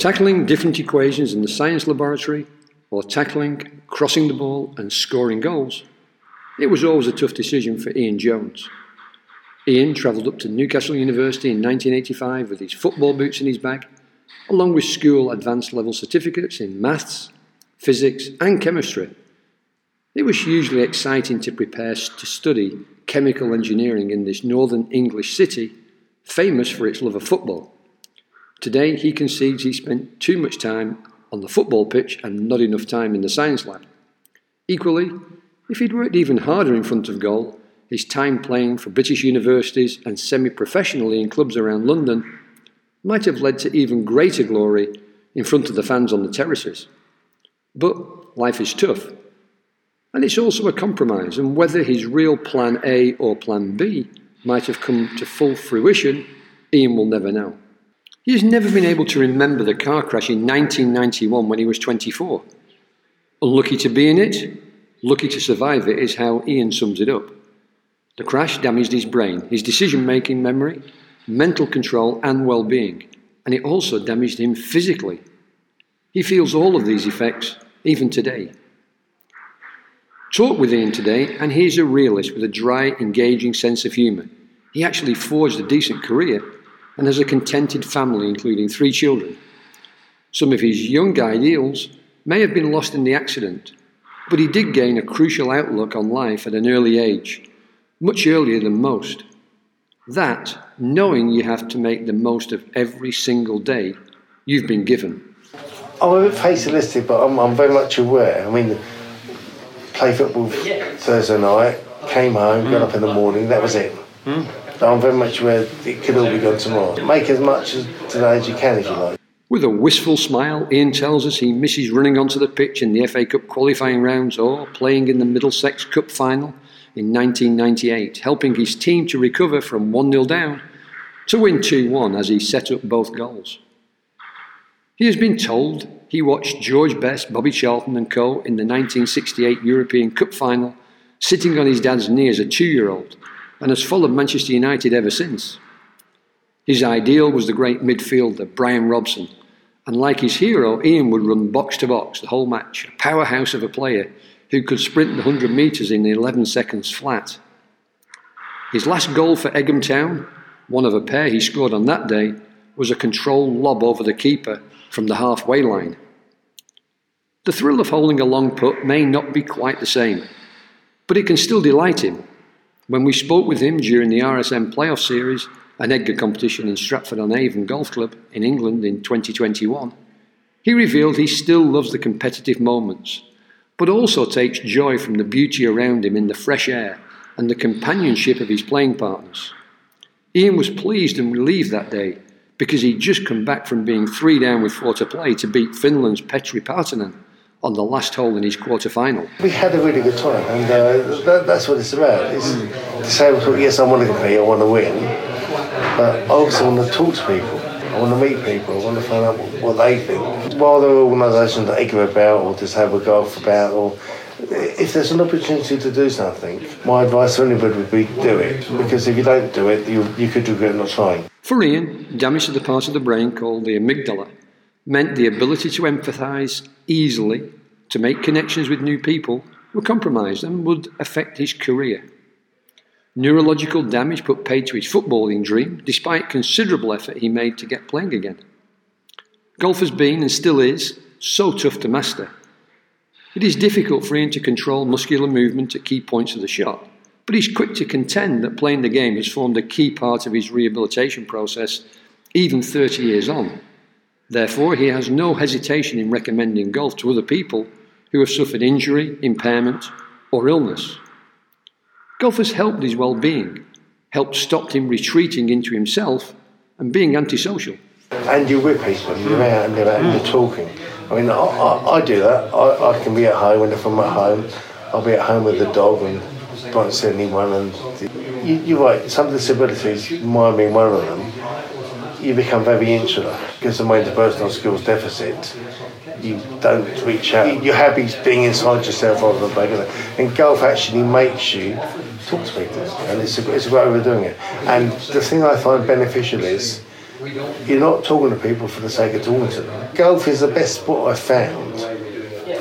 Tackling different equations in the science laboratory, or tackling, crossing the ball, and scoring goals, it was always a tough decision for Ian Jones. Ian travelled up to Newcastle University in 1985 with his football boots in his bag, along with school advanced level certificates in maths, physics, and chemistry. It was hugely exciting to prepare to study chemical engineering in this northern English city, famous for its love of football. Today, he concedes he spent too much time on the football pitch and not enough time in the science lab. Equally, if he'd worked even harder in front of goal, his time playing for British universities and semi professionally in clubs around London might have led to even greater glory in front of the fans on the terraces. But life is tough. And it's also a compromise, and whether his real plan A or plan B might have come to full fruition, Ian will never know. He has never been able to remember the car crash in 1991 when he was 24. Unlucky to be in it, lucky to survive it is how Ian sums it up. The crash damaged his brain, his decision making memory, mental control, and well being, and it also damaged him physically. He feels all of these effects even today. Talk with Ian today, and he's a realist with a dry, engaging sense of humour. He actually forged a decent career and has a contented family, including three children. Some of his young ideals may have been lost in the accident, but he did gain a crucial outlook on life at an early age, much earlier than most. That, knowing you have to make the most of every single day you've been given. I'm a bit fatalistic, but I'm, I'm very much aware. I mean, play football Thursday night, came home, got up in the morning, that was it. Mm. I'm very much aware it could all be gone tomorrow. Make as much as today as you can if you like. With a wistful smile, Ian tells us he misses running onto the pitch in the FA Cup qualifying rounds or playing in the Middlesex Cup final in 1998, helping his team to recover from 1 0 down to win 2 1 as he set up both goals. He has been told he watched George Best, Bobby Charlton, and co. in the 1968 European Cup final, sitting on his dad's knee as a two year old and has followed Manchester United ever since. His ideal was the great midfielder, Brian Robson, and like his hero, Ian would run box to box the whole match, a powerhouse of a player who could sprint the 100 metres in 11 seconds flat. His last goal for Egham Town, one of a pair he scored on that day, was a controlled lob over the keeper from the halfway line. The thrill of holding a long putt may not be quite the same, but it can still delight him when we spoke with him during the RSM playoff series, an EDGA competition in Stratford on Avon Golf Club in England in 2021, he revealed he still loves the competitive moments, but also takes joy from the beauty around him in the fresh air and the companionship of his playing partners. Ian was pleased and relieved that day because he'd just come back from being three down with four to play to beat Finland's Petri Partanen on the last hole in his quarter final. We had a really good time, and uh, that, that's what it's about. It's to say, yes, I want to compete, I want to win, but I also want to talk to people. I want to meet people. I want to find out what they think. While there are organisations that argue about or a golf about, or if there's an opportunity to do something, my advice to anybody would be do it. Because if you don't do it, you, you could regret not trying. For Ian, damage to the part of the brain called the amygdala meant the ability to empathise easily, to make connections with new people, were compromised and would affect his career. Neurological damage put paid to his footballing dream, despite considerable effort he made to get playing again. Golf has been and still is so tough to master. It is difficult for Ian to control muscular movement at key points of the shot, but he's quick to contend that playing the game has formed a key part of his rehabilitation process, even 30 years on. Therefore, he has no hesitation in recommending golf to other people who have suffered injury, impairment, or illness. Golf has helped his well being, helped stop him retreating into himself and being antisocial. And you're with people, you're out and, you're out and you're talking. I mean, I, I, I do that. I, I, can be at home, and if I'm at home, I'll be at home with the dog and don't see anyone. And you, you're right, some disabilities, mine being one of them, you become very insular because of my interpersonal skills deficit. You don't reach out. You're happy being inside yourself rather than breaking it. And golf actually makes you talk to people, and it's a, it's a great way of doing it. And the thing I find beneficial is you're not talking to people for the sake of talking to them. Golf is the best sport I've found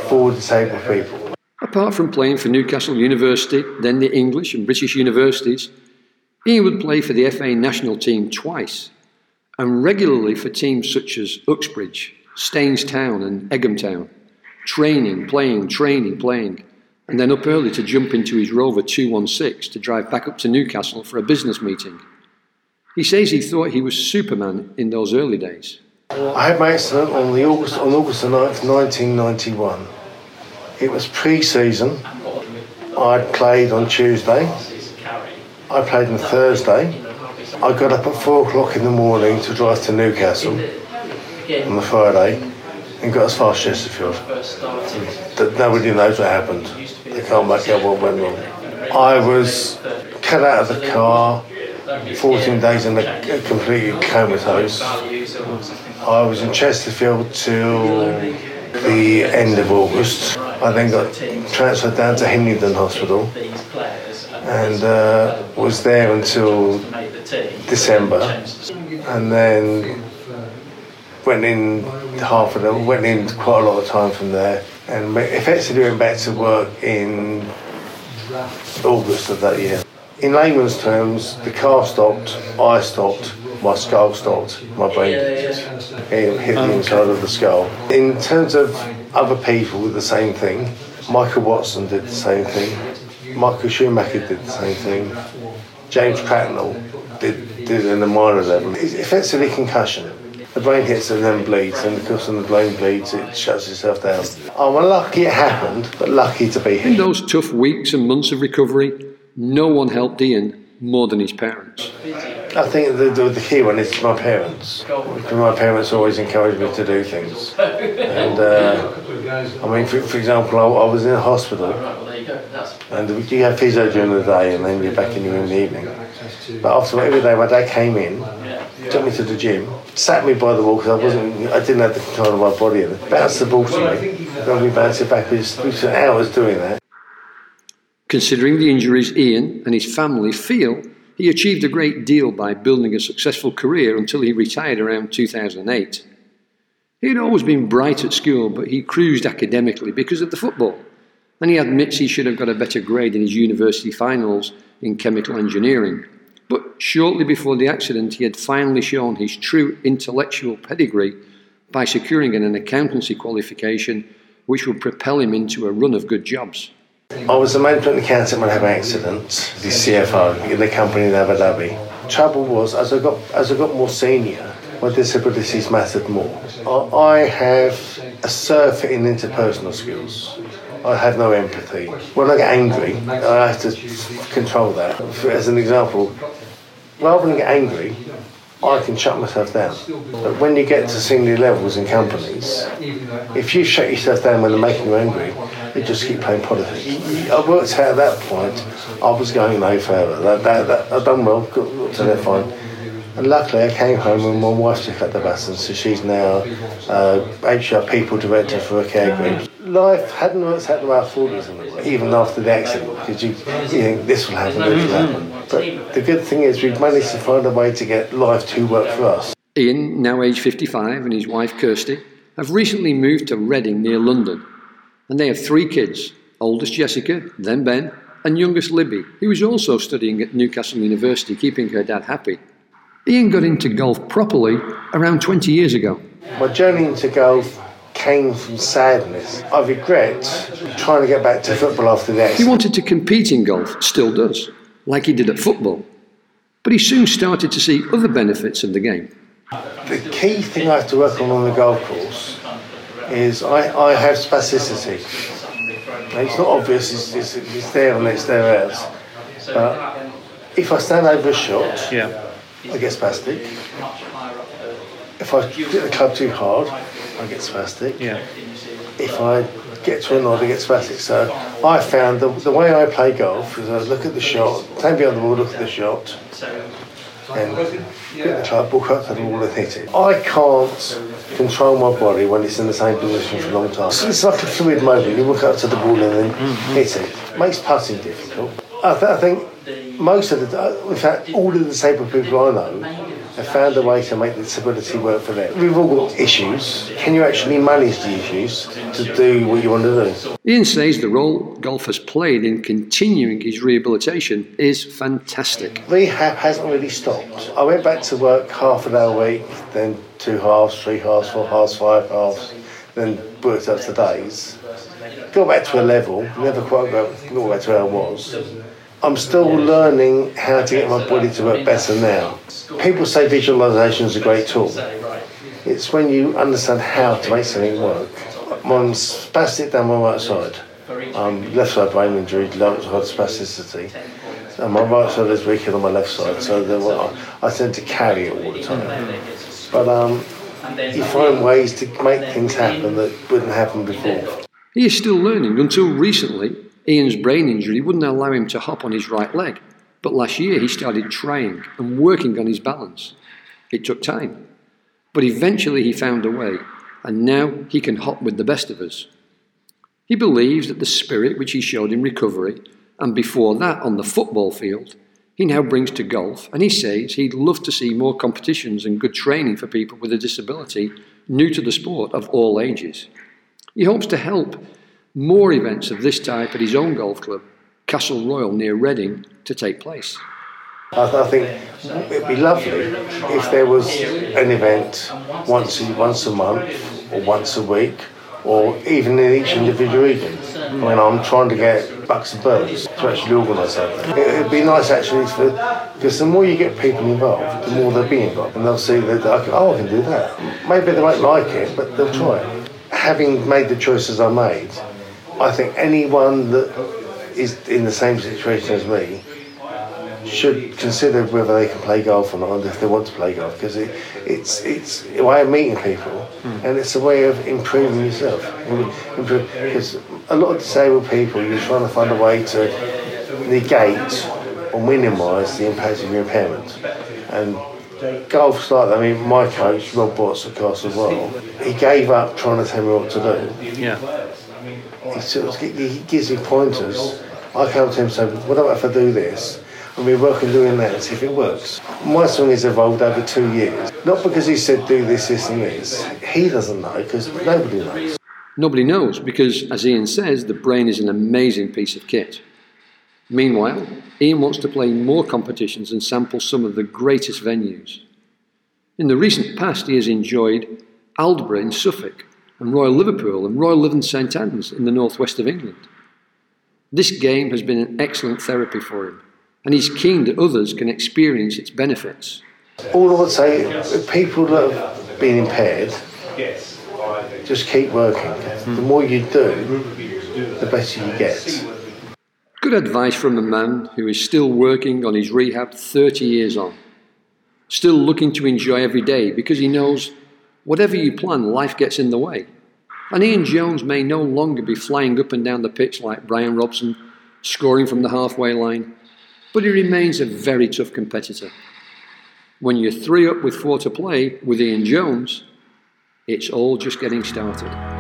for disabled people. Apart from playing for Newcastle University, then the English and British universities, he would play for the FA national team twice and regularly for teams such as Uxbridge, Staines Town, and Egham Town. Training, playing, training, playing, and then up early to jump into his Rover 216 to drive back up to Newcastle for a business meeting. He says he thought he was Superman in those early days. I had my accident on the August on August the 9th, 1991. It was pre-season. I'd played on Tuesday. I played on Thursday. I got up at four o'clock in the morning to drive to Newcastle on the Friday and got as far as Chesterfield. That nobody knows what happened. They can't make out what went wrong. I was cut out of the car, 14 days in a completely comatose. I was in Chesterfield till the end of August. I then got transferred down to Hindington Hospital and uh, was there until December, and then went in half of them, went in quite a lot of time from there, and effectively went back to work in August of that year. In layman's terms, the car stopped, I stopped, my skull stopped, my brain hit, hit the inside of the skull. In terms of other people, with the same thing. Michael Watson did the same thing. Michael Schumacher did the same thing. James Cracknell did, did in the minor level. It's effectively concussion. The brain hits and then bleeds, and because when the brain bleeds, it shuts itself down. I'm lucky it happened, but lucky to be here. In those tough weeks and months of recovery, no one helped Ian more than his parents. I think the, the, the key one is my parents. My parents always encouraged me to do things. And uh, I mean, for, for example, I, I was in a hospital and you have physio during the day and then you're back in your room in the evening. But after every day, my dad came in, took me to the gym, sat me by the wall because I wasn't, I didn't have the control of my body, and bounced the ball to me, then we bounced it back. We spent hours doing that. Considering the injuries Ian and his family feel, he achieved a great deal by building a successful career until he retired around 2008. He had always been bright at school, but he cruised academically because of the football, and he admits he should have got a better grade in his university finals in chemical engineering. But shortly before the accident, he had finally shown his true intellectual pedigree by securing an accountancy qualification which would propel him into a run of good jobs. I was the management accountant when I had an accident, the CFO in the company in Abu Dhabi. Trouble was, as I got as I got more senior, my disabilities mattered more. I have a surfeit in interpersonal skills. I have no empathy. When I get angry, I have to control that. As an example, rather than get angry, I can shut myself down. But when you get to senior levels in companies, if you shut yourself down when they're making you angry, you just keep playing politics. I worked out at that point, I was going no further. That, that, that, I'd done well, got, got to that point. And luckily, I came home and my wife took up the baton, so she's now uh, HR people director for a care group. Life hadn't worked out the way I thought it was going to even after the accident, because you, you think this will happen, this will happen. But the good thing is, we've managed to find a way to get life to work for us. Ian, now aged 55, and his wife Kirsty have recently moved to Reading near London, and they have three kids oldest Jessica, then Ben, and youngest Libby, who is also studying at Newcastle University, keeping her dad happy. Ian got into golf properly around 20 years ago. My journey into golf came from sadness. I regret trying to get back to football after the He wanted to compete in golf, still does, like he did at football. But he soon started to see other benefits of the game. The key thing I have to work on on the golf course is I, I have spasticity. It's not obvious, it's, it's, it's there and it's there else. But if I stand over a shot, Yeah. I get spastic. If I hit the club too hard, I get spastic. Yeah. If I get to a nod, I get spastic. So I found the, the way I play golf is I look at the shot, stand behind the ball, look at the shot, and get the club, walk up to the ball and hit it. I can't control my body when it's in the same position for a long time. So it's like a fluid motion. You walk up to the ball and then mm-hmm. hit it. Makes putting difficult. I, th- I think most of the, in fact, all of the disabled people I know have found a way to make the disability work for them. We've all got issues. Can you actually manage the issues to do what you want to do? Ian says the role golf has played in continuing his rehabilitation is fantastic. Rehab hasn't really stopped. I went back to work half an hour a week, then two halves, three halves, four halves, five halves, then worked up to days. Got back to a level, never quite got, got back to where I was. I'm still learning how to get my body to work better now. People say visualization is a great tool. It's when you understand how to make something work. I'm spastic down my right side. Um, left side brain injury, left side spasticity. And my right side is weaker than my left side, so I, I tend to carry it all the time. But um, you find ways to make things happen that wouldn't happen before. He is still learning. Until recently, Ian's brain injury wouldn't allow him to hop on his right leg, but last year he started trying and working on his balance. It took time, but eventually he found a way, and now he can hop with the best of us. He believes that the spirit which he showed in recovery, and before that on the football field, he now brings to golf, and he says he'd love to see more competitions and good training for people with a disability new to the sport of all ages. He hopes to help more events of this type at his own golf club, Castle Royle near Reading, to take place. I, th- I think it'd be lovely if there was an event once a, once a month or once a week or even in each individual region. I mean, I'm trying to get Bucks and Berks to actually organise that. It'd be nice actually for, because the more you get people involved, the more they'll be involved and they'll see that, oh, I can do that. Maybe they won't like it, but they'll try it. Having made the choices I made, I think anyone that is in the same situation as me should consider whether they can play golf or not, if they want to play golf, because it, it's it's a way of meeting people, mm. and it's a way of improving yourself. Because a lot of disabled people, you're trying to find a way to negate or minimise the impact of your impairment, and golf's like I mean, my coach Rob Watts at Castle Royle, he gave up trying to tell me what to do. Yeah he sort of he gives me pointers. I come to him and say, what about if I do this? And we work on doing that and see if it works. My song has evolved over two years. Not because he said do this, this and this. He doesn't know because nobody knows. Nobody knows because, as Ian says, the brain is an amazing piece of kit. Meanwhile, Ian wants to play more competitions and sample some of the greatest venues. In the recent past, he has enjoyed Aldeburgh in Suffolk, and Royal Liverpool and Royal Lytham St Anne's in the northwest of England. This game has been an excellent therapy for him, and he's keen that others can experience its benefits. All I would say, people that have been impaired, just keep working. Mm. The more you do, the better you get. Good advice from a man who is still working on his rehab 30 years on. Still looking to enjoy every day because he knows Whatever you plan, life gets in the way. And Ian Jones may no longer be flying up and down the pitch like Brian Robson, scoring from the halfway line, but he remains a very tough competitor. When you're three up with four to play with Ian Jones, it's all just getting started.